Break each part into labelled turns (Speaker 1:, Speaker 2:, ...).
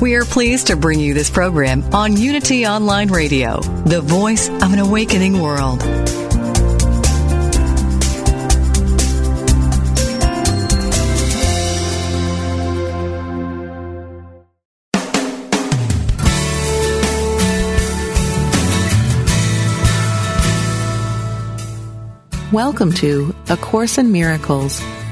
Speaker 1: We are pleased to bring you this program on Unity Online Radio, the voice of an awakening world.
Speaker 2: Welcome to A Course in Miracles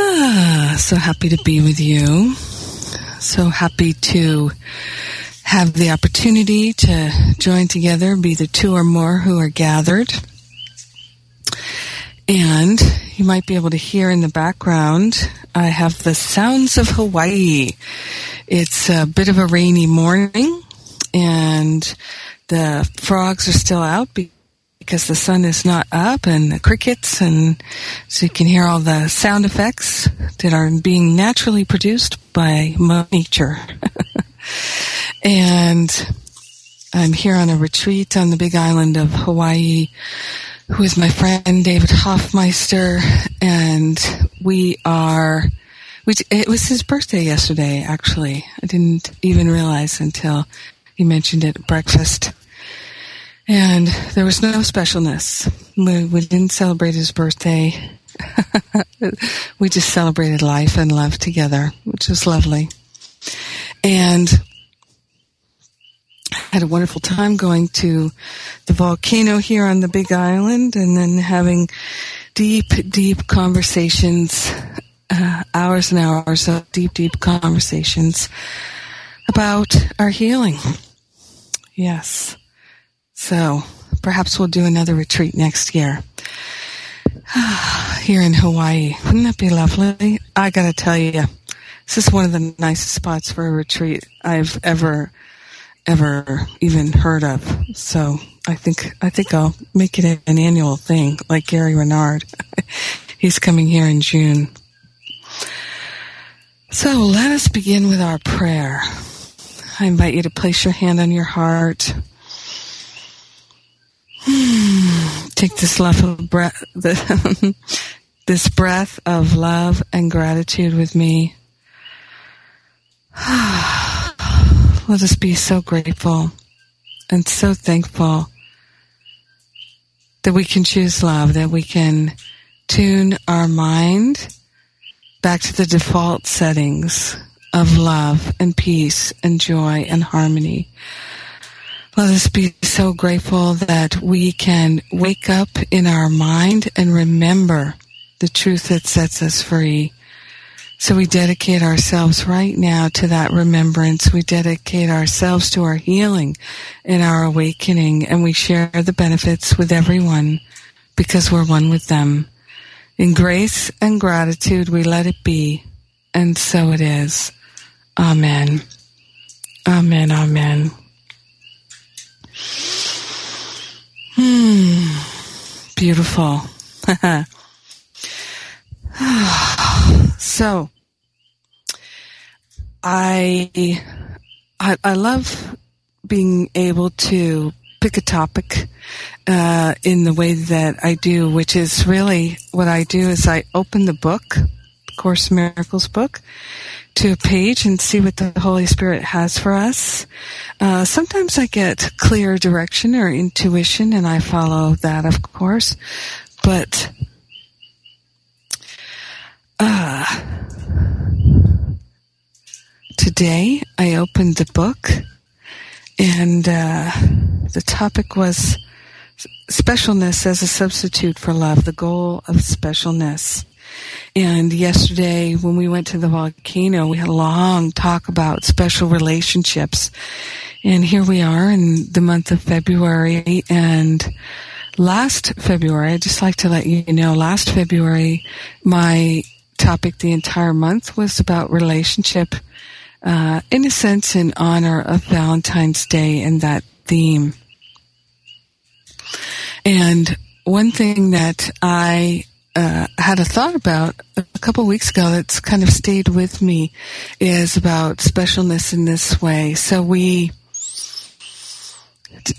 Speaker 3: Ah, so happy to be with you. So happy to have the opportunity to join together, be the two or more who are gathered. And you might be able to hear in the background, I have the sounds of Hawaii. It's a bit of a rainy morning and the frogs are still out because the sun is not up and the crickets and so you can hear all the sound effects that are being naturally produced by nature. and I'm here on a retreat on the big island of Hawaii with my friend David Hoffmeister and we are it was his birthday yesterday actually. I didn't even realize until he mentioned it at breakfast. And there was no specialness. We, we didn't celebrate his birthday. we just celebrated life and love together, which was lovely. And had a wonderful time going to the volcano here on the big island and then having deep, deep conversations, uh, hours and hours of deep, deep conversations about our healing. Yes. So perhaps we'll do another retreat next year. Here in Hawaii. Wouldn't that be lovely? I gotta tell you, this is one of the nicest spots for a retreat I've ever, ever even heard of. So I think, I think I'll make it an annual thing, like Gary Renard. He's coming here in June. So let us begin with our prayer. I invite you to place your hand on your heart Take this love breath, this breath of love and gratitude with me. Let us be so grateful and so thankful that we can choose love, that we can tune our mind back to the default settings of love and peace and joy and harmony. Let us be so grateful that we can wake up in our mind and remember the truth that sets us free. So we dedicate ourselves right now to that remembrance. We dedicate ourselves to our healing and our awakening and we share the benefits with everyone because we're one with them. In grace and gratitude we let it be and so it is. Amen. Amen. Amen. Hmm. Beautiful. so, I, I, I love being able to pick a topic uh, in the way that I do, which is really what I do is I open the book, Course Miracles book, to a page and see what the Holy Spirit has for us. Uh, sometimes I get clear direction or intuition, and I follow that, of course. But uh, today I opened the book and uh, the topic was specialness as a substitute for love, the goal of specialness. And yesterday, when we went to the volcano, we had a long talk about special relationships. And here we are in the month of February. And last February, I'd just like to let you know, last February, my topic the entire month was about relationship, uh, in a sense, in honor of Valentine's Day and that theme. And one thing that I uh, had a thought about a couple weeks ago that's kind of stayed with me is about specialness in this way. So we,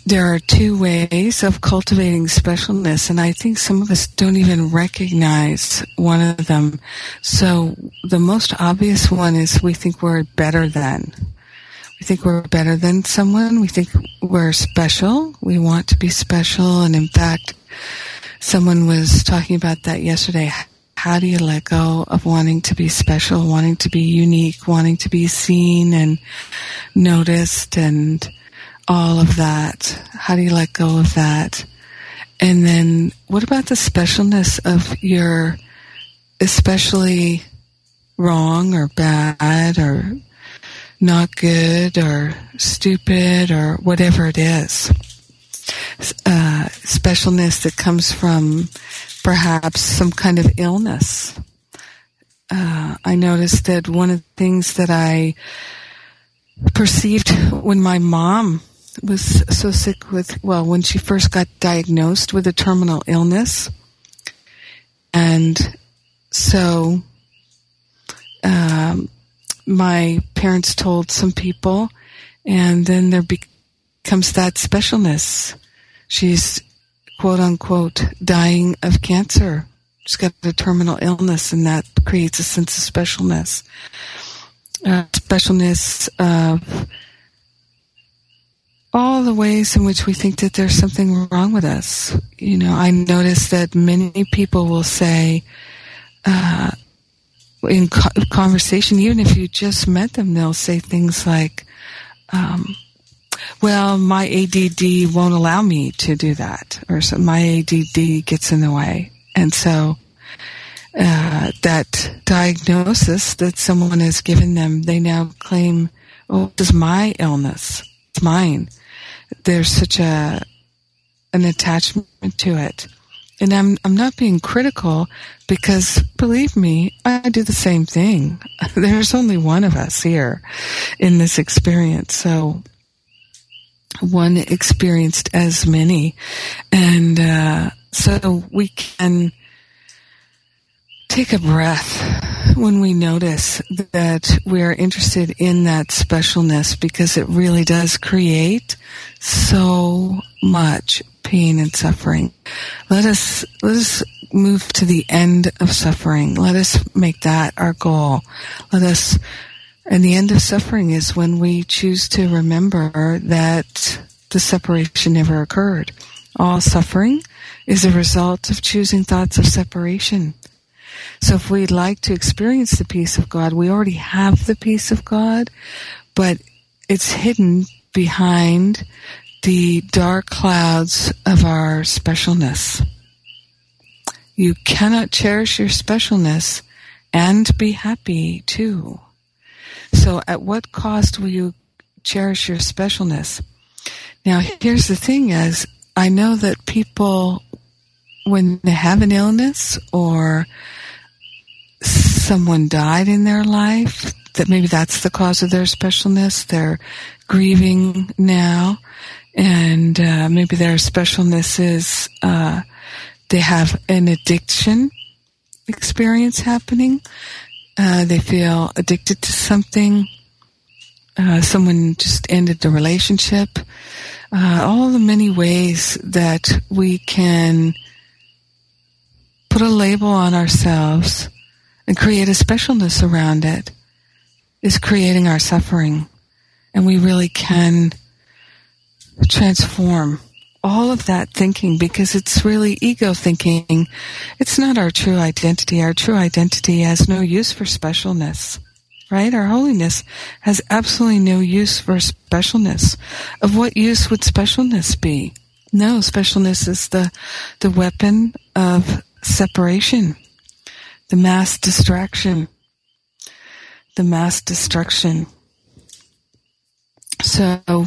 Speaker 3: there are two ways of cultivating specialness, and I think some of us don't even recognize one of them. So the most obvious one is we think we're better than. We think we're better than someone. We think we're special. We want to be special, and in fact, someone was talking about that yesterday. How do you let go of wanting to be special, wanting to be unique, wanting to be seen and noticed and all of that? How do you let go of that? And then what about the specialness of your especially wrong or bad or not good or stupid or whatever it is? Uh, specialness that comes from perhaps some kind of illness. Uh, I noticed that one of the things that I perceived when my mom was so sick with, well, when she first got diagnosed with a terminal illness. And so, um, my parents told some people, and then there becomes that specialness she's quote unquote dying of cancer. She's got a terminal illness, and that creates a sense of specialness. Uh, specialness of all the ways in which we think that there's something wrong with us. You know, I notice that many people will say, uh, in co- conversation, even if you just met them, they'll say things like, um, well, my ADD won't allow me to do that, or so my ADD gets in the way. And so, uh, that diagnosis that someone has given them, they now claim, oh, this is my illness. It's mine. There's such a, an attachment to it. And I'm, I'm not being critical because believe me, I do the same thing. There's only one of us here in this experience. So one experienced as many. And uh, so we can take a breath when we notice that we're interested in that specialness because it really does create so much pain and suffering. Let us, let us move to the end of suffering. Let us make that our goal. Let us and the end of suffering is when we choose to remember that the separation never occurred. All suffering is a result of choosing thoughts of separation. So if we'd like to experience the peace of God, we already have the peace of God, but it's hidden behind the dark clouds of our specialness. You cannot cherish your specialness and be happy too. So at what cost will you cherish your specialness? Now here's the thing is, I know that people, when they have an illness or someone died in their life, that maybe that's the cause of their specialness. They're grieving now, and uh, maybe their specialness is uh, they have an addiction experience happening. Uh, they feel addicted to something. Uh, someone just ended the relationship. Uh, all the many ways that we can put a label on ourselves and create a specialness around it is creating our suffering. And we really can transform all of that thinking because it's really ego thinking. It's not our true identity. Our true identity has no use for specialness. right? Our holiness has absolutely no use for specialness. Of what use would specialness be? No, specialness is the, the weapon of separation, the mass distraction, the mass destruction. So,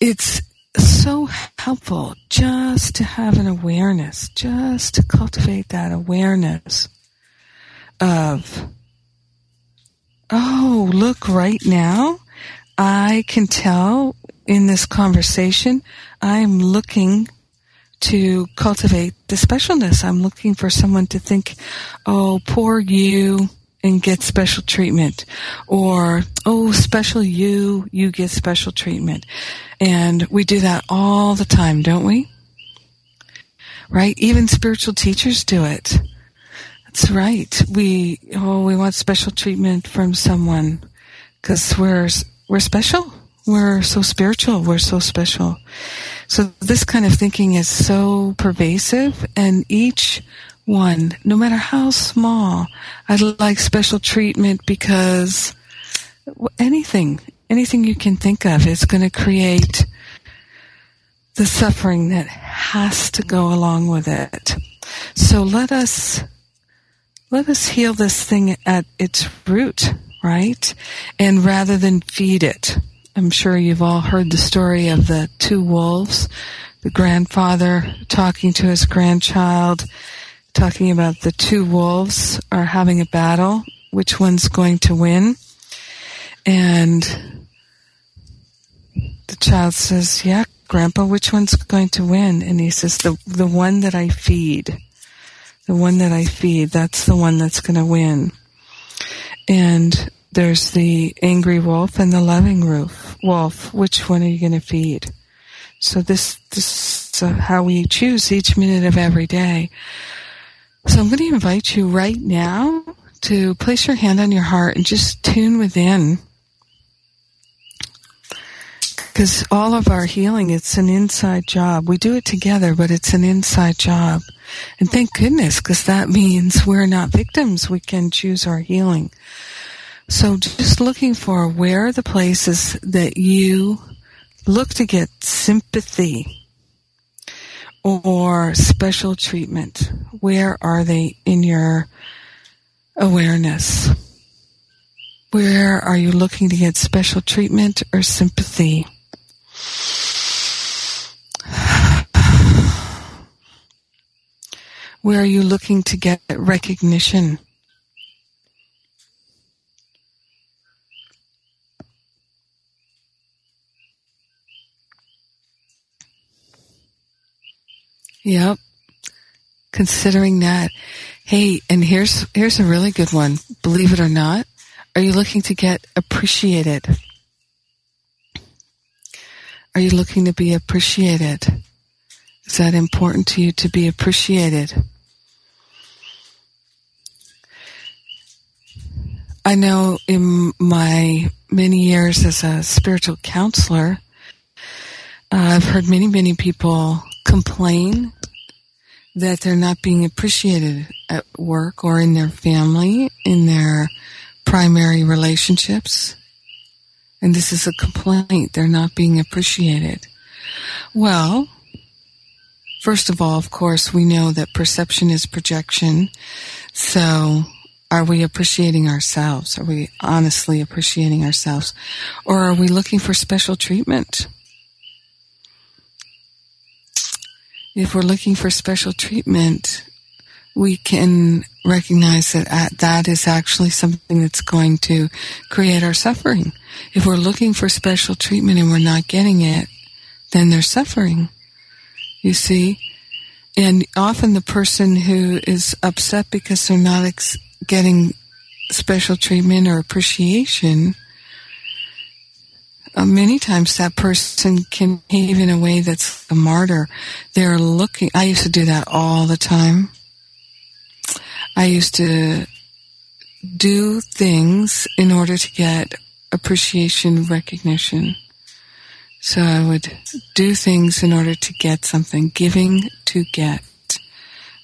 Speaker 3: it's so helpful just to have an awareness, just to cultivate that awareness of, oh, look, right now, I can tell in this conversation, I'm looking to cultivate the specialness. I'm looking for someone to think, oh, poor you, and get special treatment. Or, oh, special you, you get special treatment. And we do that all the time, don't we? Right? Even spiritual teachers do it. That's right. We, oh, we want special treatment from someone because we're, we're special we're so spiritual. We're so special. So this kind of thinking is so pervasive and each one, no matter how small, I'd like special treatment because anything, anything you can think of is going to create the suffering that has to go along with it. So let us, let us heal this thing at its root, right? And rather than feed it. I'm sure you've all heard the story of the two wolves, the grandfather talking to his grandchild, talking about the two wolves are having a battle, which one's going to win. And the child says, yeah, grandpa, which one's going to win? And he says, the, the one that I feed. The one that I feed, that's the one that's going to win. And there's the angry wolf and the loving wolf. Wolf, which one are you going to feed? So this, this is uh, how we choose each minute of every day. So I'm going to invite you right now to place your hand on your heart and just tune within. Because all of our healing, it's an inside job. We do it together, but it's an inside job. And thank goodness, because that means we're not victims. We can choose our healing. So just looking for where are the places that you look to get sympathy or special treatment. Where are they in your awareness? Where are you looking to get special treatment or sympathy? Where are you looking to get recognition? Yep. Considering that. Hey, and here's, here's a really good one. Believe it or not. Are you looking to get appreciated? Are you looking to be appreciated? Is that important to you to be appreciated? I know in my many years as a spiritual counselor, uh, I've heard many, many people complain that they're not being appreciated at work or in their family, in their primary relationships. And this is a complaint. They're not being appreciated. Well, first of all, of course, we know that perception is projection. So are we appreciating ourselves? Are we honestly appreciating ourselves? Or are we looking for special treatment? If we're looking for special treatment, we can recognize that uh, that is actually something that's going to create our suffering. If we're looking for special treatment and we're not getting it, then they're suffering. You see? And often the person who is upset because they're not ex- getting special treatment or appreciation uh, many times that person can behave in a way that's a martyr. They're looking, I used to do that all the time. I used to do things in order to get appreciation, recognition. So I would do things in order to get something, giving to get. I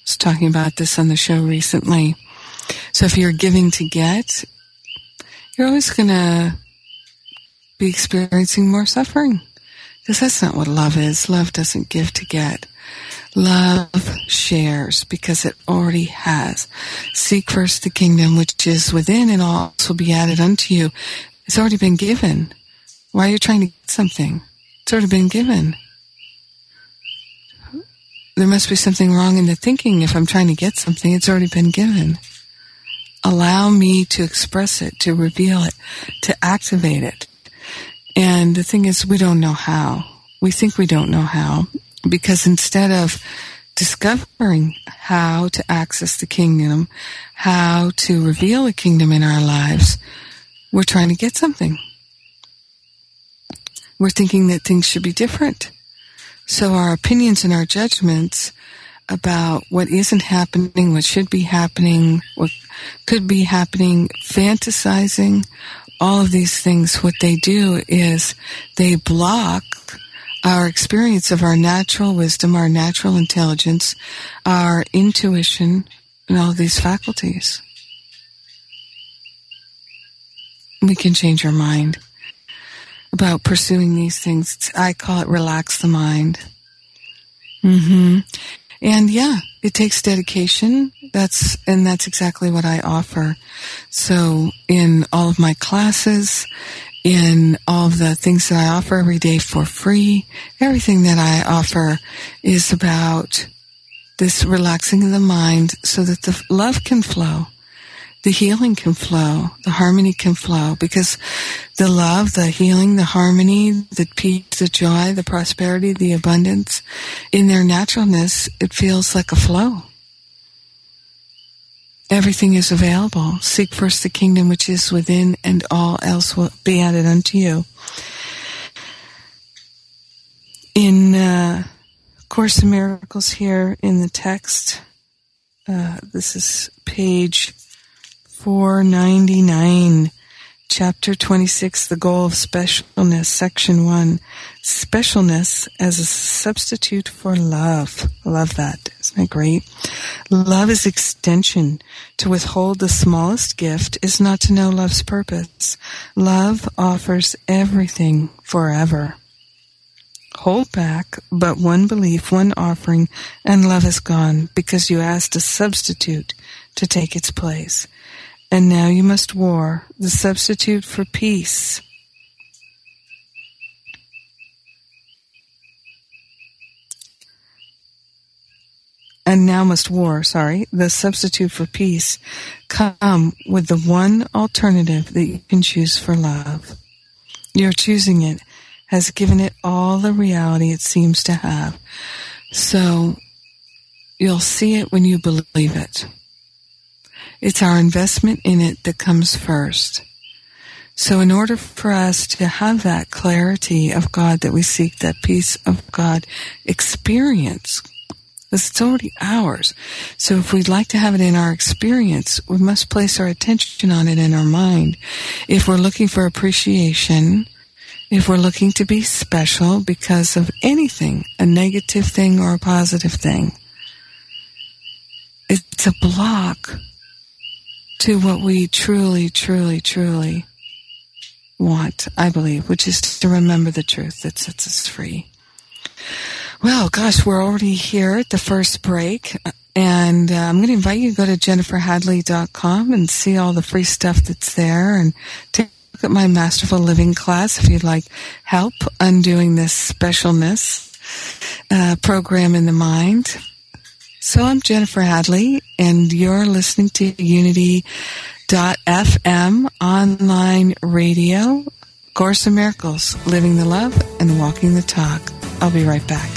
Speaker 3: was talking about this on the show recently. So if you're giving to get, you're always going to be experiencing more suffering. Because that's not what love is. Love doesn't give to get. Love shares because it already has. Seek first the kingdom which is within and all else will be added unto you. It's already been given. Why are you trying to get something? It's already been given. There must be something wrong in the thinking if I'm trying to get something. It's already been given. Allow me to express it, to reveal it, to activate it. And the thing is, we don't know how. We think we don't know how because instead of discovering how to access the kingdom, how to reveal the kingdom in our lives, we're trying to get something. We're thinking that things should be different. So our opinions and our judgments about what isn't happening, what should be happening, what could be happening, fantasizing, all of these things, what they do is they block our experience of our natural wisdom, our natural intelligence, our intuition, and all these faculties. We can change our mind about pursuing these things. I call it relax the mind. Mm-hmm. And yeah, it takes dedication. That's, and that's exactly what I offer. So in all of my classes, in all of the things that I offer every day for free, everything that I offer is about this relaxing of the mind so that the love can flow the healing can flow, the harmony can flow because the love, the healing, the harmony, the peace, the joy, the prosperity, the abundance, in their naturalness, it feels like a flow. Everything is available. Seek first the kingdom which is within and all else will be added unto you. In uh, Course in Miracles here in the text, uh, this is page 499, Chapter 26, The Goal of Specialness, Section 1. Specialness as a substitute for love. Love that. Isn't that great? Love is extension. To withhold the smallest gift is not to know love's purpose. Love offers everything forever. Hold back but one belief, one offering, and love is gone because you asked a substitute to take its place. And now you must war, the substitute for peace. And now must war, sorry, the substitute for peace come with the one alternative that you can choose for love. Your choosing it has given it all the reality it seems to have. So you'll see it when you believe it. It's our investment in it that comes first. So in order for us to have that clarity of God that we seek, that peace of God experience, it's already ours. So if we'd like to have it in our experience, we must place our attention on it in our mind. If we're looking for appreciation, if we're looking to be special because of anything, a negative thing or a positive thing, it's a block to what we truly, truly, truly want, I believe, which is to remember the truth that sets us free. Well, gosh, we're already here at the first break. And uh, I'm going to invite you to go to jenniferhadley.com and see all the free stuff that's there and take a look at my Masterful Living class if you'd like help undoing this specialness uh, program in the mind. So I'm Jennifer Hadley, and you're listening to Unity.fm online radio, Course in Miracles, Living the Love and Walking the Talk. I'll be right back.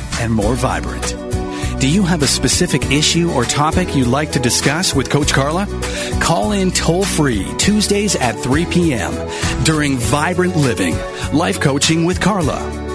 Speaker 4: and more vibrant. Do you have a specific issue or topic you'd like to discuss with Coach Carla? Call in toll free Tuesdays at 3 p.m. during Vibrant Living, Life Coaching with Carla.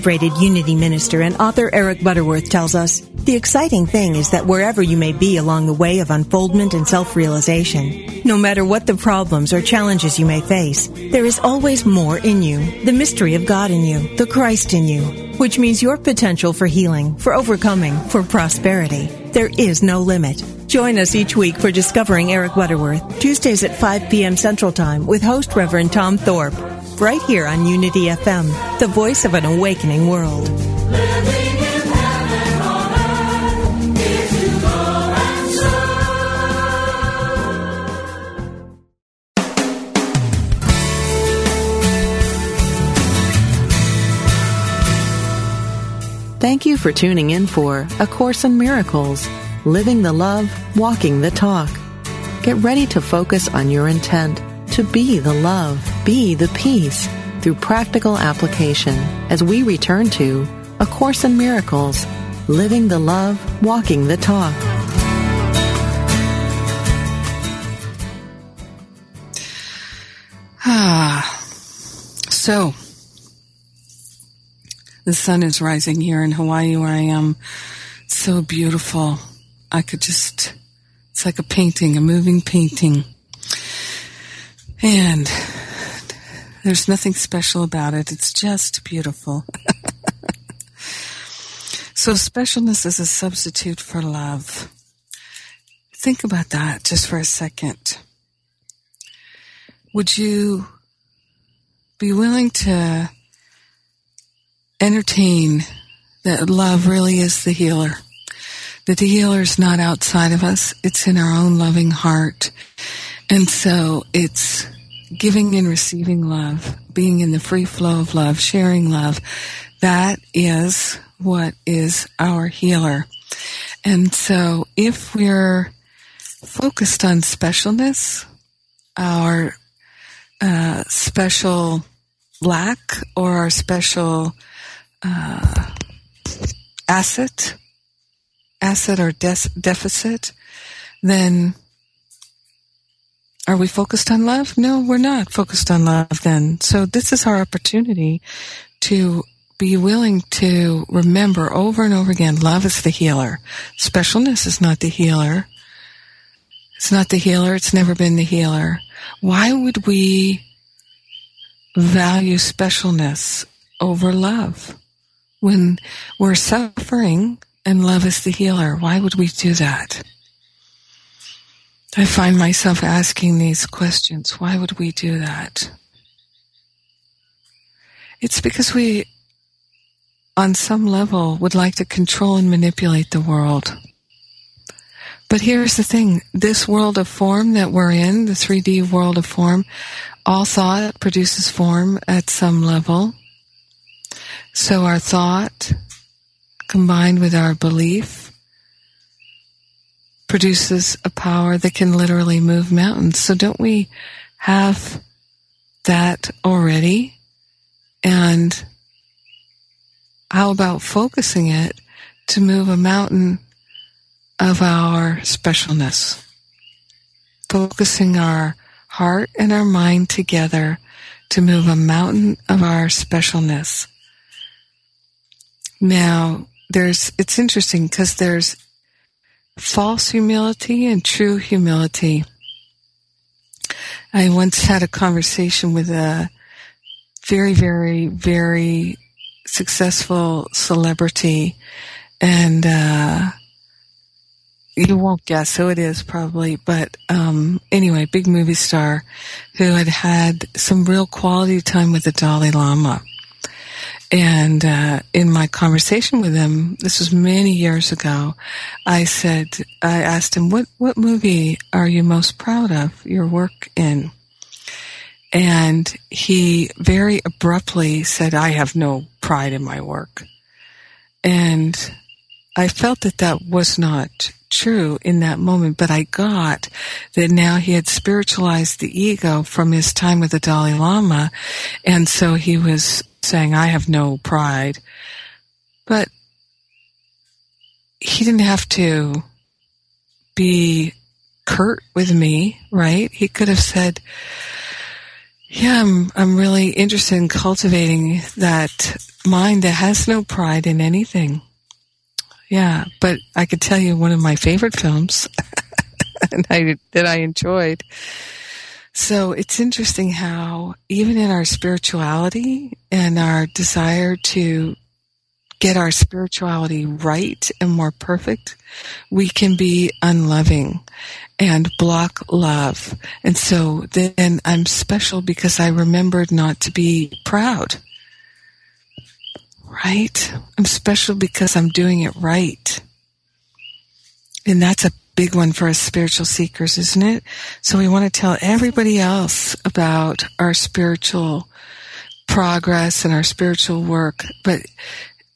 Speaker 5: Celebrated Unity minister and author Eric Butterworth tells us, the exciting thing is that wherever you may be along the way of unfoldment and self-realization, no matter what the problems or challenges you may face, there is always more in you, the mystery of God in you, the Christ in you, which means your potential for healing, for overcoming, for prosperity. There is no limit. Join us each week for Discovering Eric Butterworth, Tuesdays at 5 p.m. Central Time with host Reverend Tom Thorpe right here on Unity FM, the voice of an awakening world.
Speaker 2: Thank you for tuning in for A Course in Miracles, Living the Love, Walking the Talk. Get ready to focus on your intent to be the love, be the peace through practical application as we return to A Course in Miracles, Living the Love, Walking the Talk.
Speaker 3: Ah, so the sun is rising here in Hawaii where I am. so beautiful. I could just, it's like a painting, a moving painting. And there's nothing special about it. It's just beautiful. so specialness is a substitute for love. Think about that just for a second. Would you be willing to entertain that love really is the healer? That the healer is not outside of us, it's in our own loving heart. And so it's giving and receiving love, being in the free flow of love, sharing love. That is what is our healer. And so if we're focused on specialness, our uh, special lack or our special uh, asset, asset or deficit, then are we focused on love? No, we're not focused on love then. So this is our opportunity to be willing to remember over and over again, love is the healer. Specialness is not the healer. It's not the healer. It's never been the healer. Why would we value specialness over love when we're suffering and love is the healer? Why would we do that? I find myself asking these questions. Why would we do that? It's because we, on some level, would like to control and manipulate the world. But here's the thing. This world of form that we're in, the 3D world of form, all thought produces form at some level. So our thought combined with our belief produces a power that can literally move mountains. So don't we have that already? And how about focusing it to move a mountain of our specialness? Focusing our heart and our mind together to move a mountain of our specialness. Now, there's, it's interesting because there's false humility and true humility. I once had a conversation with a very, very, very successful celebrity and, uh, you won't guess who it is probably, but um, anyway, big movie star who had had some real quality time with the Dalai Lama. And uh, in my conversation with him, this was many years ago, I said, I asked him, "What what movie are you most proud of your work in?" And he very abruptly said, "I have no pride in my work," and I felt that that was not true in that moment, but I got that now he had spiritualized the ego from his time with the Dalai Lama. And so he was saying, I have no pride. But he didn't have to be curt with me, right? He could have said, yeah, I'm, I'm really interested in cultivating that mind that has no pride in anything. Yeah, but I could tell you one of my favorite films I, that I enjoyed. So it's interesting how even in our spirituality and our desire to get our spirituality right and more perfect, we can be unloving and block love. And so then I'm special because I remembered not to be proud right? I'm special because I'm doing it right. And that's a big one for us spiritual seekers, isn't it? So we want to tell everybody else about our spiritual progress and our spiritual work, but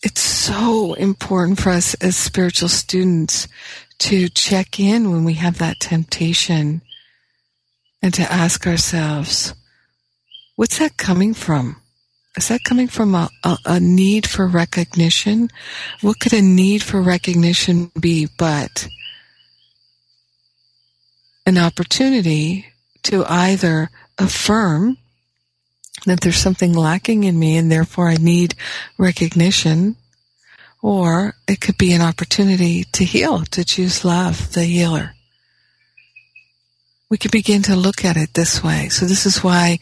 Speaker 3: it's so important for us as spiritual students to check in when we have that temptation and to ask ourselves, what's that coming from? Is that coming from a, a, a, need for recognition? What could a need for recognition be but an opportunity to either affirm that there's something lacking in me and therefore I need recognition, or it could be an opportunity to heal, to choose love, the healer we can begin to look at it this way. So this is why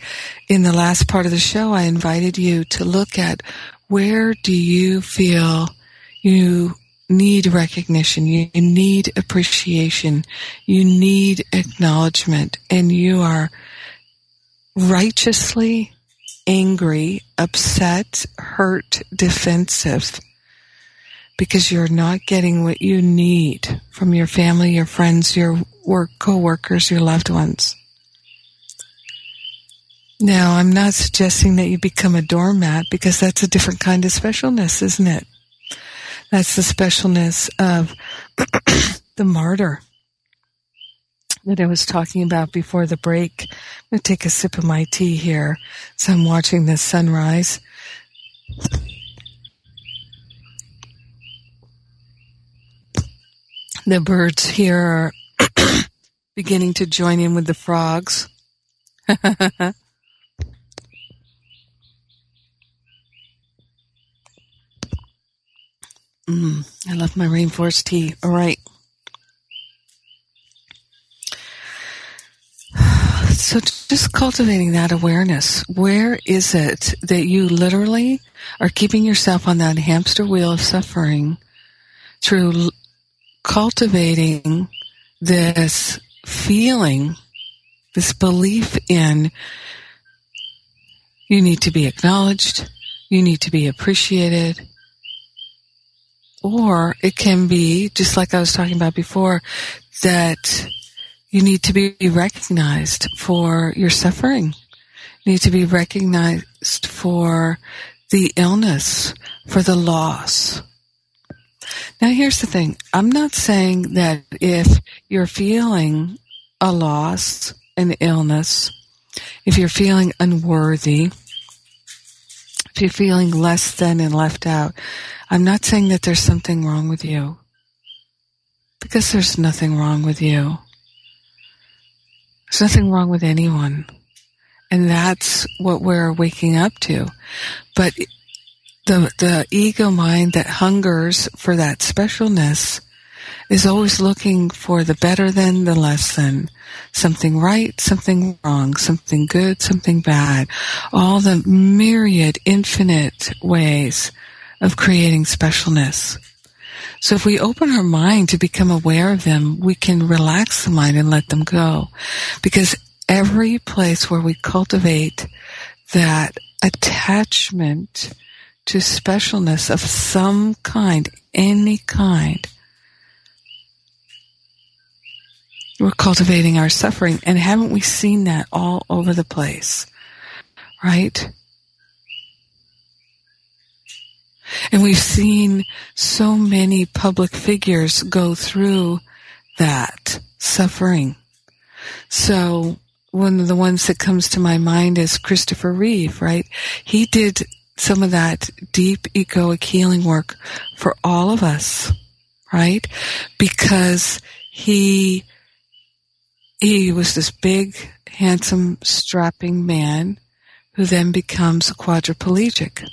Speaker 3: in the last part of the show, I invited you to look at where do you feel you need recognition, you need appreciation, you need acknowledgement, and you are righteously angry, upset, hurt, defensive because you're not getting what you need from your family, your friends, your work co-workers, your loved ones. Now, I'm not suggesting that you become a doormat because that's a different kind of specialness, isn't it? That's the specialness of the martyr that I was talking about before the break. I'm going to take a sip of my tea here. So I'm watching the sunrise. The birds here are beginning to join in with the frogs. mm, I love my rainforest tea. All right. So just cultivating that awareness. Where is it that you literally are keeping yourself on that hamster wheel of suffering through cultivating this feeling, this belief in you need to be acknowledged, you need to be appreciated, or it can be, just like I was talking about before, that you need to be recognized for your suffering. You need to be recognized for the illness, for the loss, now here's the thing. I'm not saying that if you're feeling a loss, an illness, if you're feeling unworthy, if you're feeling less than and left out, I'm not saying that there's something wrong with you. Because there's nothing wrong with you. There's nothing wrong with anyone. And that's what we're waking up to. But the the ego mind that hungers for that specialness is always looking for the better than, the less than, something right, something wrong, something good, something bad, all the myriad, infinite ways of creating specialness. So if we open our mind to become aware of them, we can relax the mind and let them go. Because every place where we cultivate that attachment to specialness of some kind, any kind, we're cultivating our suffering. And haven't we seen that all over the place? Right? And we've seen so many public figures go through that suffering. So one of the ones that comes to my mind is Christopher Reeve, right? He did some of that deep egoic healing work for all of us, right? Because he, he was this big, handsome, strapping man who then becomes quadriplegic.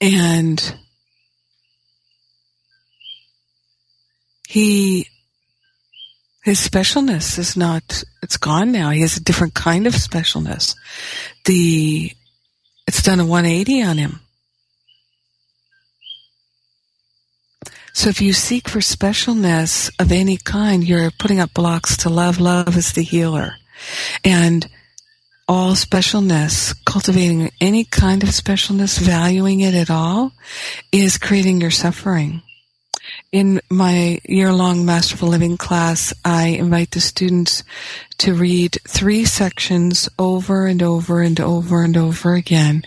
Speaker 3: And he, his specialness is not, it's gone now. He has a different kind of specialness. The, it's done a 180 on him. So if you seek for specialness of any kind, you're putting up blocks to love. Love is the healer. And all specialness, cultivating any kind of specialness, valuing it at all, is creating your suffering. In my year-long Masterful Living class, I invite the students to read three sections over and over and over and over again.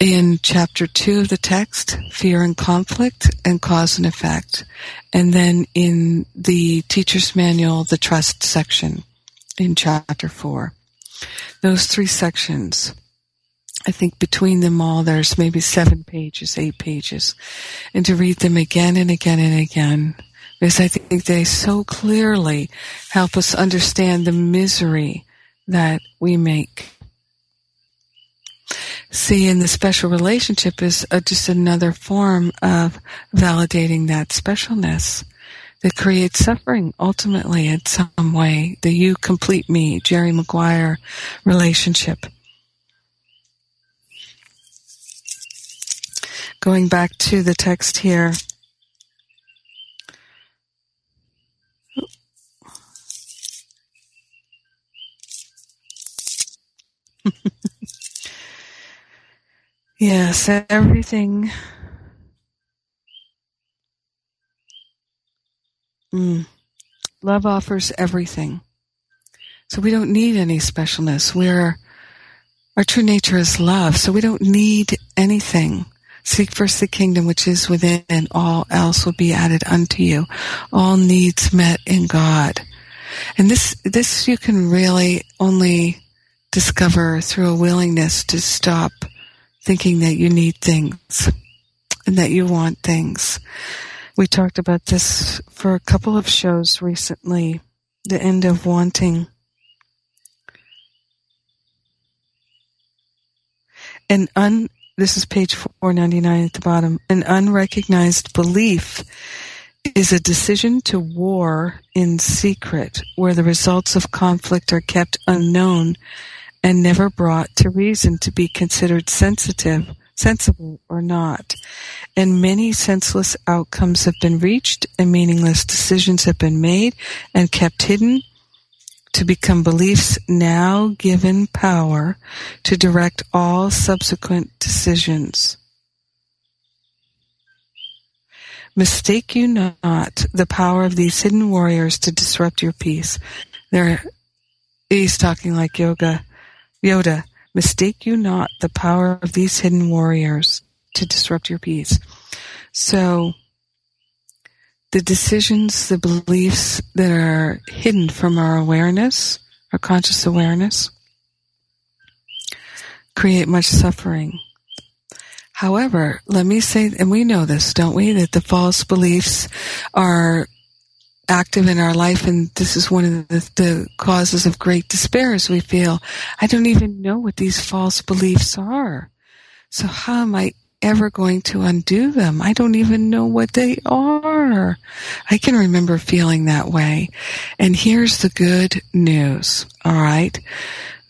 Speaker 3: In chapter two of the text, fear and conflict and cause and effect. And then in the teacher's manual, the trust section in chapter four those three sections. I think between them all there's maybe seven pages, eight pages. And to read them again and again and again, because I think they so clearly help us understand the misery that we make. See, in the special relationship is uh, just another form of validating that specialness that creates suffering ultimately in some way. The you complete me, Jerry Maguire relationship. Going back to the text here. yes, everything Mm. Love offers everything. So we don't need any specialness. We're, our true nature is love, so we don't need anything. Seek first the kingdom which is within, and all else will be added unto you. All needs met in God. And this, this you can really only discover through a willingness to stop thinking that you need things and that you want things. We talked about this for a couple of shows recently. The end of wanting. An un, this is page 499 at the bottom. An unrecognized belief is a decision to war in secret where the results of conflict are kept unknown and never brought to reason to be considered sensitive sensible or not. And many senseless outcomes have been reached and meaningless decisions have been made and kept hidden to become beliefs now given power to direct all subsequent decisions. Mistake you not the power of these hidden warriors to disrupt your peace. There, he's talking like yoga, Yoda. Mistake you not the power of these hidden warriors to disrupt your peace. So, the decisions, the beliefs that are hidden from our awareness, our conscious awareness, create much suffering. However, let me say, and we know this, don't we, that the false beliefs are active in our life and this is one of the, the, causes of great despair as we feel i don't even know what these false beliefs are so how am i ever going to undo them? I don't even know what they are. I can remember feeling that way. And here's the good news. All right.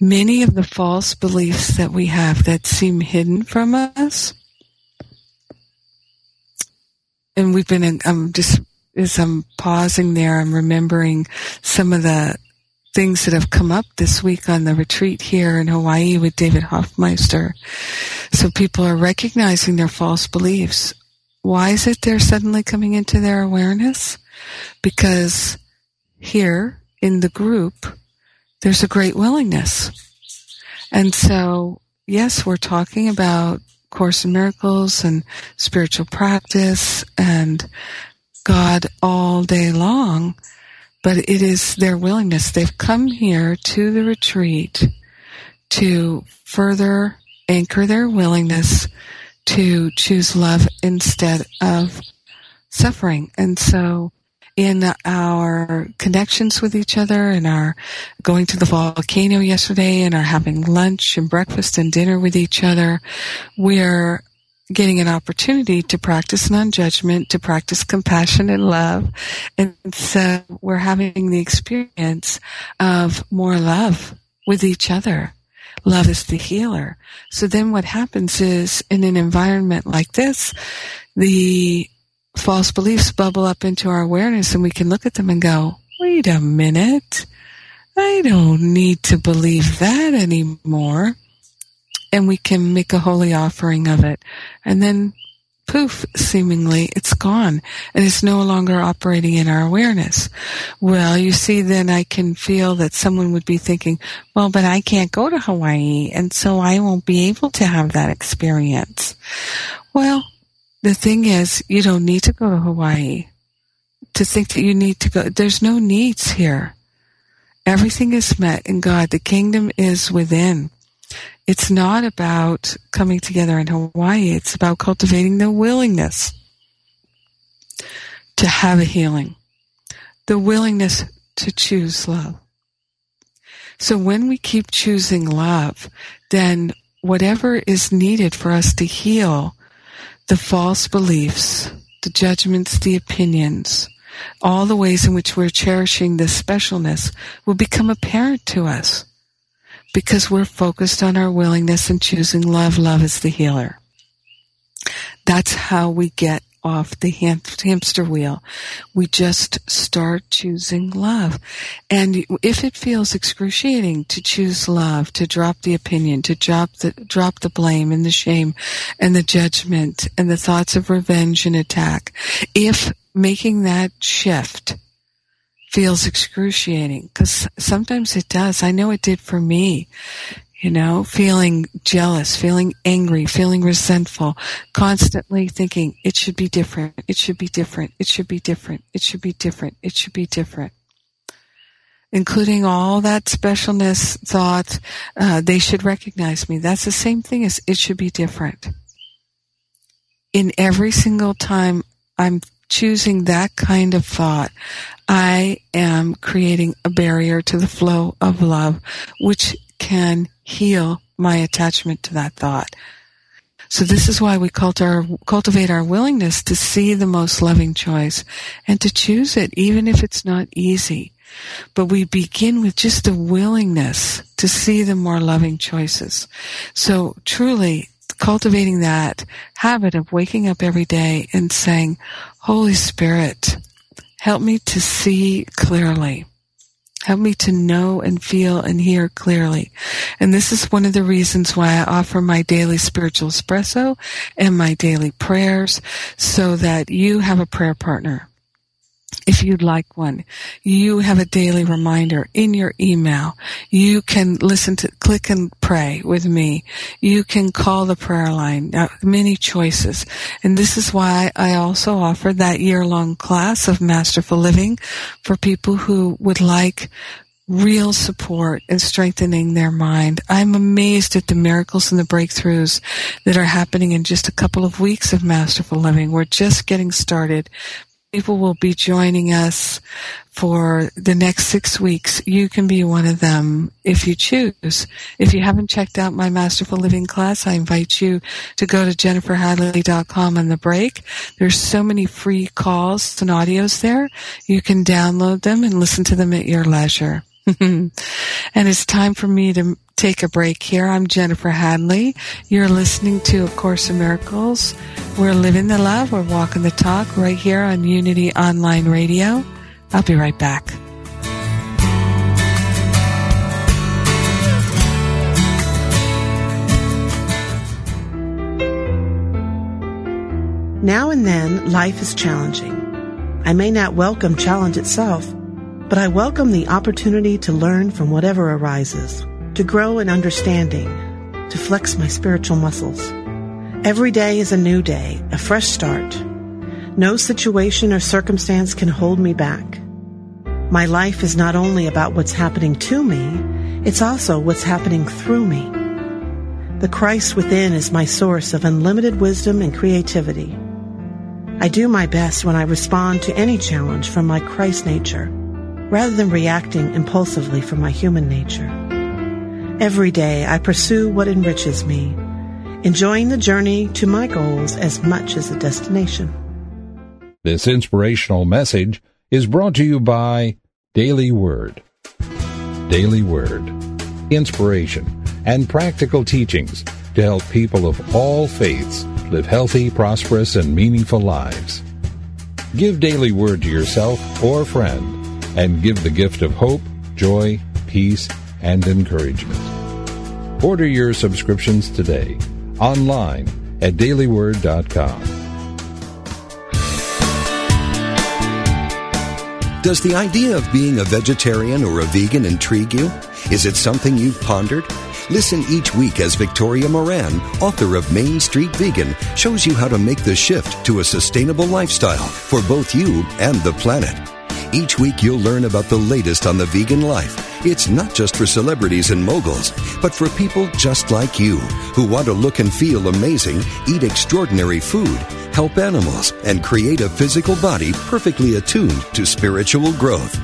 Speaker 3: Many of the false beliefs that we have that seem hidden from us, and we've been I'm just, as I'm pausing there, I'm remembering some of the things that have come up this week on the retreat here in Hawaii with David Hoffmeister. So people are recognizing their false beliefs. Why is it they're suddenly coming into their awareness? Because here in the group, there's a great willingness. And so, yes, we're talking about Course in Miracles and spiritual practice and God all day long, but it is their willingness. They've come here to the retreat to further anchor their willingness to choose love instead of suffering. And so in our connections with each other and our going to the volcano yesterday and our having lunch and breakfast and dinner with each other, we're getting an opportunity to practice non-judgment, to practice compassion and love. And so we're having the experience of more love with each other. Love is the healer. So then what happens is in an environment like this, the false beliefs bubble up into our awareness and we can look at them and go, wait a minute. I don't need to believe that anymore and we can make a holy offering of it. And then poof, seemingly it's gone and it's no longer operating in our awareness. Well, you see, then I can feel that someone would be thinking, well, but I can't go to Hawaii and so I won't be able to have that experience. Well, the thing is, you don't need to go to Hawaii to think that you need to go. There's no needs here. Everything is met in God. The kingdom is within it's not about coming together in Hawaii. It's about cultivating the willingness to have a healing, the willingness to choose love. So when we keep choosing love, then whatever is needed for us to heal the false beliefs, the judgments, the opinions, all the ways in which we're cherishing this specialness will become apparent to us because we're focused on our willingness and choosing love. Love is the healer. That's how we get off the hamster wheel. We just start choosing love. And if it feels excruciating to choose love, to drop the opinion, to drop the, drop the blame and the shame and the judgment and the thoughts of revenge and attack, if making that shift feels excruciating because sometimes it does. I know it did for me. You know, feeling jealous, feeling angry, feeling resentful, constantly thinking it should be different, it should be different, it should be different, it should be different, it should be different. Including all that specialness thought, uh, they should recognize me. That's the same thing as it should be different. In every single time I'm choosing that kind of thought, I am creating a barrier to the flow of love, which can heal my attachment to that thought. So this is why we cultivate our willingness to see the most loving choice and to choose it, even if it's not easy. But we begin with just a willingness to see the more loving choices. So truly, cultivating that habit of waking up every day and saying, Holy Spirit, Help me to see clearly. Help me to know and feel and hear clearly. And this is one of the reasons why I offer my daily spiritual espresso and my daily prayers so that you have a prayer partner if you'd like one. You have a daily reminder in your email. You can listen to, click and pray with me. You can call the prayer line. Now, many choices. And this is why I also offer that year long class of masterful living for people who would like real support in strengthening their mind. I'm amazed at the miracles and the breakthroughs that are happening in just a couple of weeks of masterful living. We're just getting started people will be joining us for the next six weeks. You can be one of them if you choose. If you haven't checked out my Masterful Living class, I invite you to go to jenniferhadley.com on the break. There's so many free calls and audios there. You can download them and listen to them at your leisure. and it's time for me to take a break here. I'm Jennifer Hadley. You're listening to A Course in Miracles. We're living the love. We're walking the talk right here on Unity Online Radio. I'll be right back.
Speaker 6: Now and then, life is challenging. I may not welcome challenge itself, but I welcome the opportunity to learn from whatever arises, to grow in understanding, to flex my spiritual muscles. Every day is a new day, a fresh start. No situation or circumstance can hold me back. My life is not only about what's happening to me, it's also what's happening through me. The Christ within is my source of unlimited wisdom and creativity. I do my best when I respond to any challenge from my Christ nature rather than reacting impulsively from my human nature. Every day I pursue what enriches me, enjoying the journey to my goals as much as the destination.
Speaker 7: This inspirational message is brought to you by Daily Word. Daily Word. Inspiration and practical teachings to help people of all faiths live healthy, prosperous, and meaningful lives. Give Daily Word to yourself or a friend and give the gift of hope, joy, peace, and encouragement. Order your subscriptions today online at dailyword.com.
Speaker 8: Does the idea of being a vegetarian or a vegan intrigue you? Is it something you've pondered? Listen each week as Victoria Moran, author of Main Street Vegan, shows you how to make the shift to a sustainable lifestyle for both you and the planet. Each week you'll learn about the latest on the vegan life. It's not just for celebrities and moguls, but for people just like you who want to look and feel amazing, eat extraordinary food, help animals, and create a physical body perfectly attuned to spiritual growth.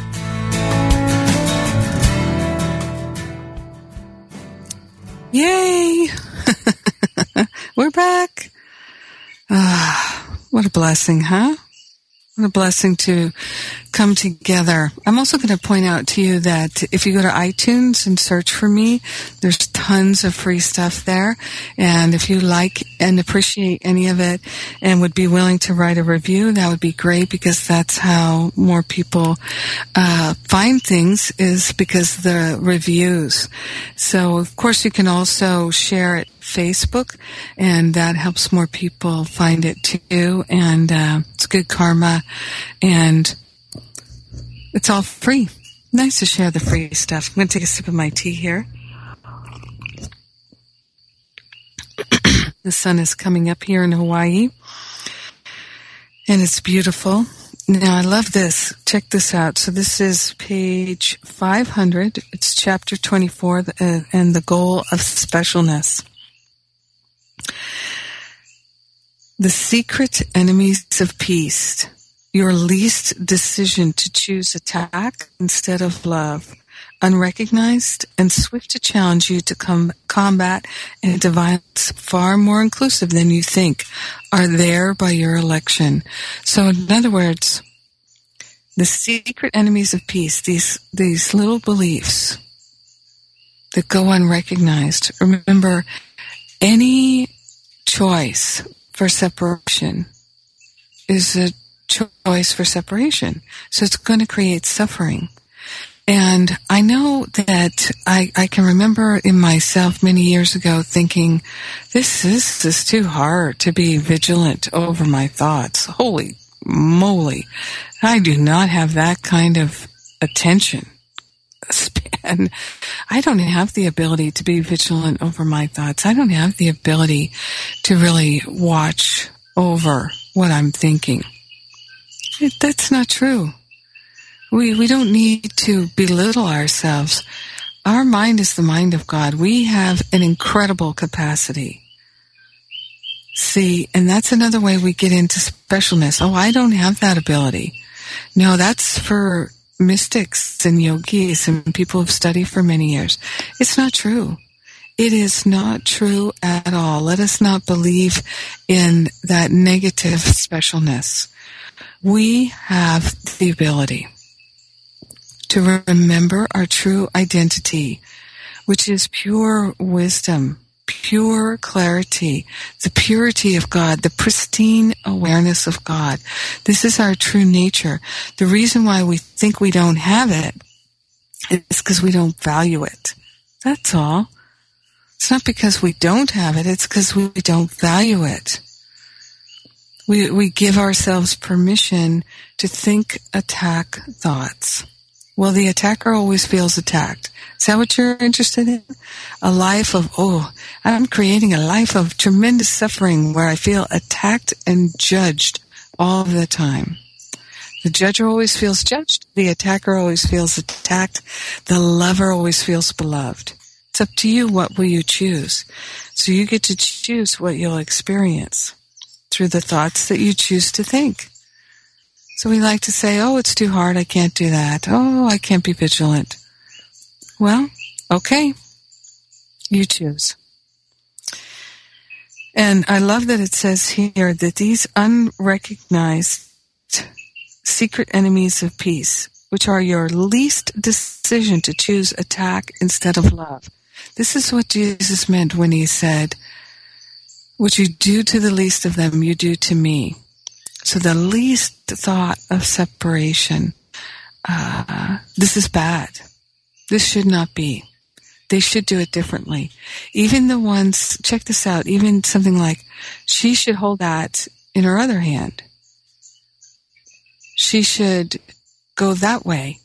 Speaker 3: Yay! We're back. Ah, what a blessing, huh? What a blessing to come together. I'm also going to point out to you that if you go to iTunes and search for me, there's tons of free stuff there. And if you like and appreciate any of it and would be willing to write a review, that would be great because that's how more people uh, find things is because the reviews. So of course you can also share it Facebook, and that helps more people find it too. And uh, it's good karma, and it's all free. Nice to share the free stuff. I'm going to take a sip of my tea here. the sun is coming up here in Hawaii, and it's beautiful. Now, I love this. Check this out. So, this is page 500. It's chapter 24, uh, and the goal of specialness. The secret enemies of peace. Your least decision to choose attack instead of love unrecognized, and swift to challenge you to come combat and violence far more inclusive than you think are there by your election. So in other words, the secret enemies of peace, these, these little beliefs that go unrecognized. Remember, any choice for separation is a choice for separation. So it's going to create suffering. And I know that I, I can remember in myself many years ago thinking, this is, this is too hard to be vigilant over my thoughts. Holy moly. I do not have that kind of attention span. I don't have the ability to be vigilant over my thoughts. I don't have the ability to really watch over what I'm thinking. It, that's not true. We, we don't need to belittle ourselves. Our mind is the mind of God. We have an incredible capacity. See, and that's another way we get into specialness. Oh, I don't have that ability. No, that's for mystics and yogis and people who've studied for many years. It's not true. It is not true at all. Let us not believe in that negative specialness. We have the ability to remember our true identity, which is pure wisdom, pure clarity, the purity of God, the pristine awareness of God. This is our true nature. The reason why we think we don't have it is because we don't value it. That's all. It's not because we don't have it, it's because we don't value it. We, we give ourselves permission to think, attack thoughts. Well, the attacker always feels attacked. Is that what you're interested in? A life of, oh, I'm creating a life of tremendous suffering where I feel attacked and judged all the time. The judger always feels judged. The attacker always feels attacked. The lover always feels beloved. It's up to you. What will you choose? So you get to choose what you'll experience through the thoughts that you choose to think. So we like to say, oh, it's too hard. I can't do that. Oh, I can't be vigilant. Well, okay. You choose. And I love that it says here that these unrecognized secret enemies of peace, which are your least decision to choose attack instead of love. This is what Jesus meant when he said, what you do to the least of them, you do to me. So the least thought of separation, uh, this is bad. This should not be. They should do it differently. Even the ones, check this out, even something like, she should hold that in her other hand. She should go that way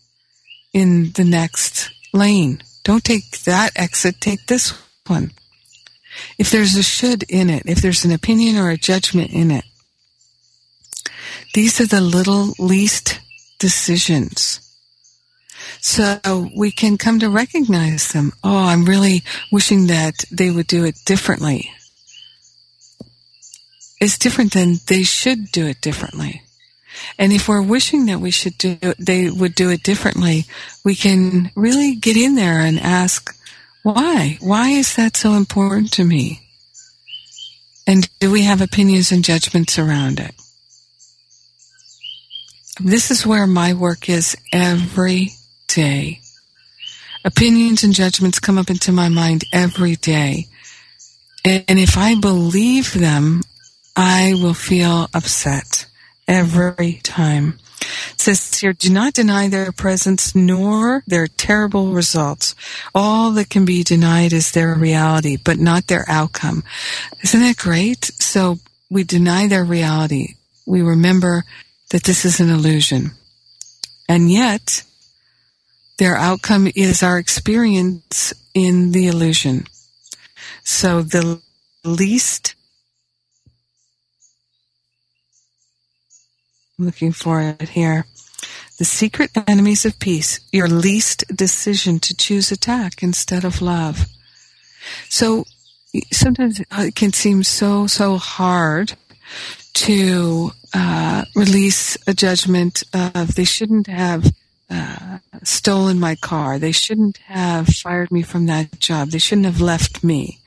Speaker 3: in the next lane. Don't take that exit, take this one. If there's a should in it, if there's an opinion or a judgment in it, these are the little least decisions. So we can come to recognize them. Oh, I'm really wishing that they would do it differently. It's different than they should do it differently. And if we're wishing that we should do, they would do it differently, we can really get in there and ask, why? Why is that so important to me? And do we have opinions and judgments around it? This is where my work is every day. Opinions and judgments come up into my mind every day. And if I believe them, I will feel upset every time. It says here, do not deny their presence nor their terrible results. All that can be denied is their reality, but not their outcome. Isn't that great? So we deny their reality. We remember that this is an illusion. And yet, their outcome is our experience in the illusion. So the least looking for it here. The secret enemies of peace, your least decision to choose attack instead of love. So sometimes it can seem so, so hard to uh, release a judgment of they shouldn't have uh, stolen my car. They shouldn't have fired me from that job. They shouldn't have left me.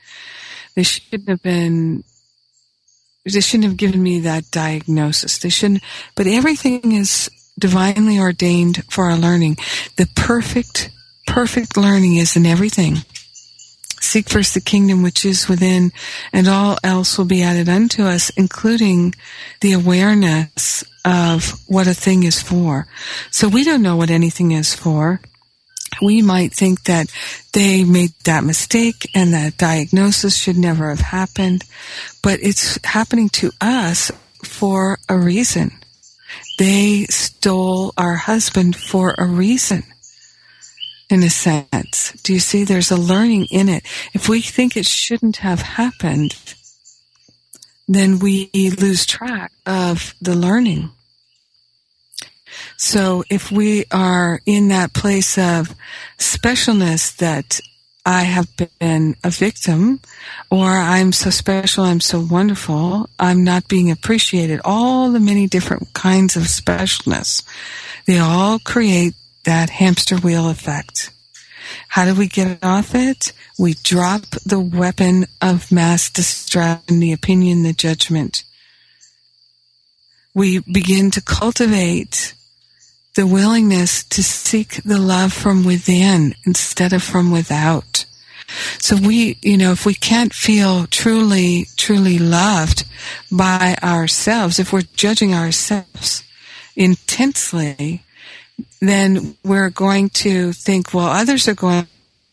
Speaker 3: They shouldn't have been. They shouldn't have given me that diagnosis. They shouldn't. But everything is divinely ordained for our learning. The perfect, perfect learning is in everything. Seek first the kingdom which is within, and all else will be added unto us, including the awareness of what a thing is for. So we don't know what anything is for. We might think that they made that mistake and that diagnosis should never have happened, but it's happening to us for a reason. They stole our husband for a reason in a sense. Do you see? There's a learning in it. If we think it shouldn't have happened, then we lose track of the learning. So if we are in that place of specialness that I have been a victim, or I'm so special, I'm so wonderful, I'm not being appreciated, all the many different kinds of specialness, they all create that hamster wheel effect. How do we get off it? We drop the weapon of mass destruction, the opinion, the judgment. We begin to cultivate the willingness to seek the love from within instead of from without. So we, you know, if we can't feel truly, truly loved by ourselves, if we're judging ourselves intensely, then we're going to think, well, others are going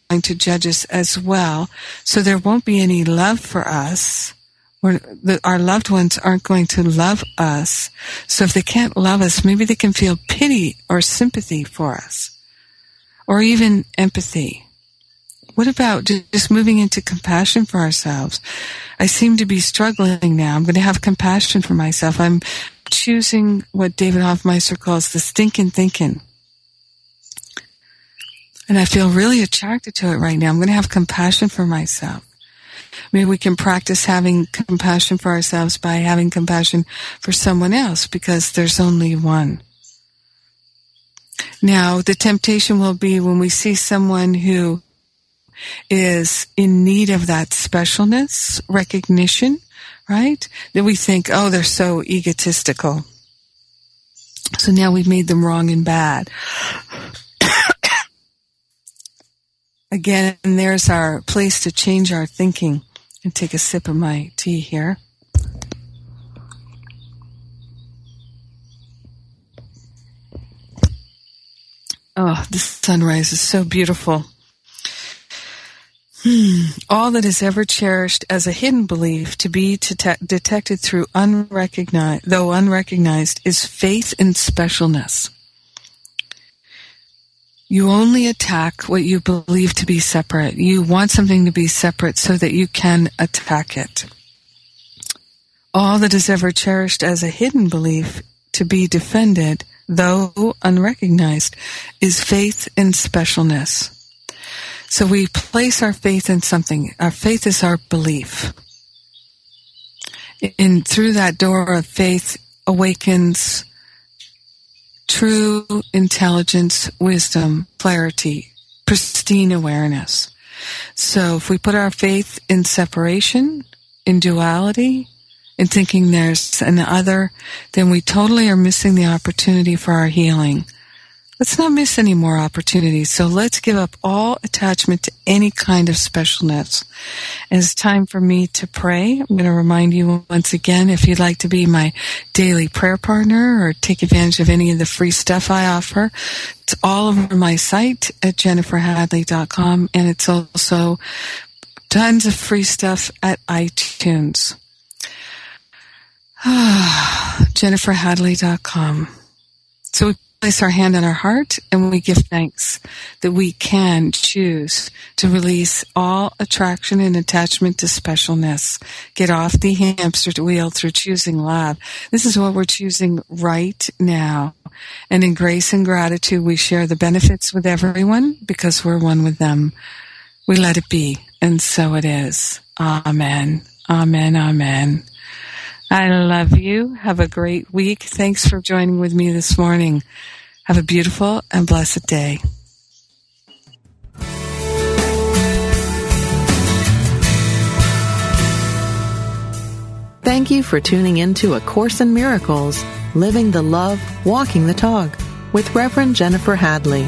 Speaker 3: to judge us as well. So there won't be any love for us. The, our loved ones aren't going to love us. So if they can't love us, maybe they can feel pity or sympathy for us. Or even empathy. What about just moving into compassion for ourselves? I seem to be struggling now. I'm going to have compassion for myself. I'm choosing what David Hoffmeister calls the stinking thinking. And I feel really attracted to it right now. I'm going to have compassion for myself. Maybe we can practice having compassion for ourselves by having compassion for someone else because there's only one. Now, the temptation will be when we see someone who is in need of that specialness, recognition, right? Then we think, oh, they're so egotistical. So now we've made them wrong and bad. Again, there's our place to change our thinking and take a sip of my tea here. Oh, the sunrise is so beautiful. Hmm. All that is ever cherished as a hidden belief to be detected through unrecognized, though unrecognized, is faith in specialness. You only attack what you believe to be separate. You want something to be separate so that you can attack it. All that is ever cherished as a hidden belief to be defended, though unrecognized, is faith in specialness. So we place our faith in something. Our faith is our belief. And through that door of faith awakens true intelligence, wisdom, clarity, pristine awareness. So if we put our faith in separation, in duality, in thinking there's an other, then we totally are missing the opportunity for our healing. Let's not miss any more opportunities. So let's give up all attachment to any kind of specialness. And it's time for me to pray. I'm going to remind you once again, if you'd like to be my daily prayer partner or take advantage of any of the free stuff I offer, it's all over my site at jenniferhadley.com and it's also tons of free stuff at iTunes. jenniferhadley.com. So place our hand on our heart and we give thanks that we can choose to release all attraction and attachment to specialness. Get off the hamster wheel through choosing love. This is what we're choosing right now. And in grace and gratitude, we share the benefits with everyone because we're one with them. We let it be. And so it is. Amen. Amen. Amen. I love you. Have a great week. Thanks for joining with me this morning. Have a beautiful and blessed day.
Speaker 2: Thank you for tuning in to A Course in Miracles, Living the Love, Walking the Talk with Reverend Jennifer Hadley.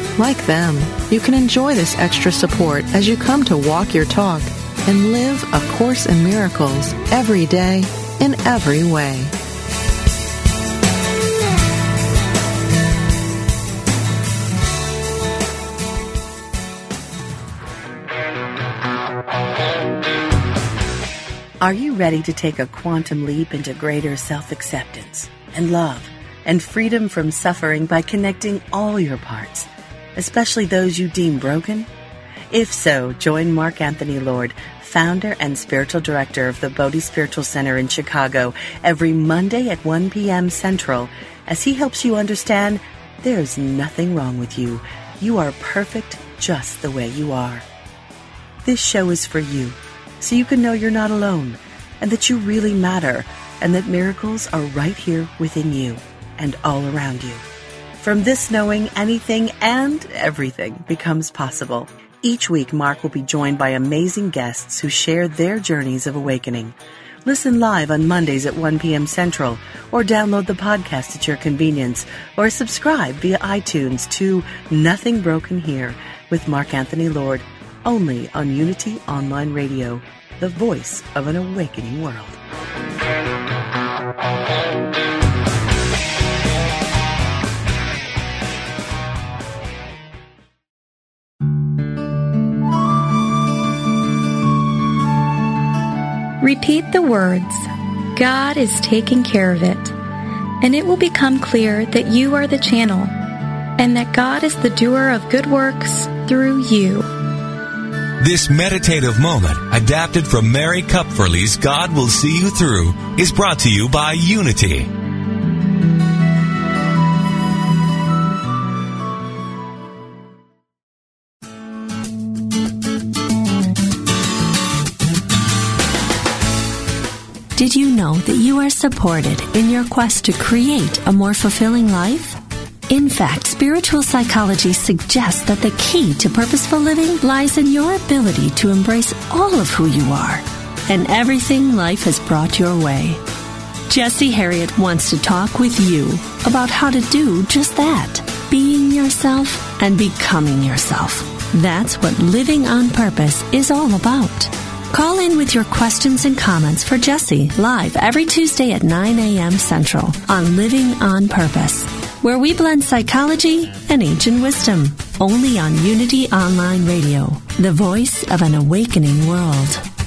Speaker 2: Like them, you can enjoy this extra support as you come to walk your talk and live A Course in Miracles every day in every way.
Speaker 9: Are you ready to take a quantum leap into greater self acceptance and love and freedom from suffering by connecting all your parts, especially those you deem broken? If so, join Mark Anthony Lord, founder and spiritual director of the Bodhi Spiritual Center in Chicago, every Monday at 1 p.m. Central as he helps you understand there's nothing wrong with you. You are perfect just the way you are. This show is for you so you can know you're not alone and that you really matter and that miracles are right here within you and all around you. From this knowing, anything and everything becomes possible. Each week, Mark will be joined by amazing guests who share their journeys of awakening. Listen live on Mondays at 1 p.m. Central, or download the podcast at your convenience, or subscribe via iTunes to Nothing Broken Here with Mark Anthony Lord only on Unity Online Radio, the voice of an awakening world.
Speaker 10: Repeat the words, God is taking care of it, and it will become clear that you are the channel, and that God is the doer of good works through you.
Speaker 11: This meditative moment, adapted from Mary Kupferle's God Will See You Through, is brought to you by Unity.
Speaker 12: Know that you are supported in your quest to create a more fulfilling life? In fact, spiritual psychology suggests that the key to purposeful living lies in your ability to embrace all of who you are and everything life has brought your way. Jesse Herriott wants to talk with you about how to do just that being yourself and becoming yourself. That's what living on purpose is all about. Call in with your questions and comments for Jesse live every Tuesday at 9 a.m. Central on Living on Purpose, where we blend psychology and ancient wisdom. Only on Unity Online Radio, the voice of an awakening world.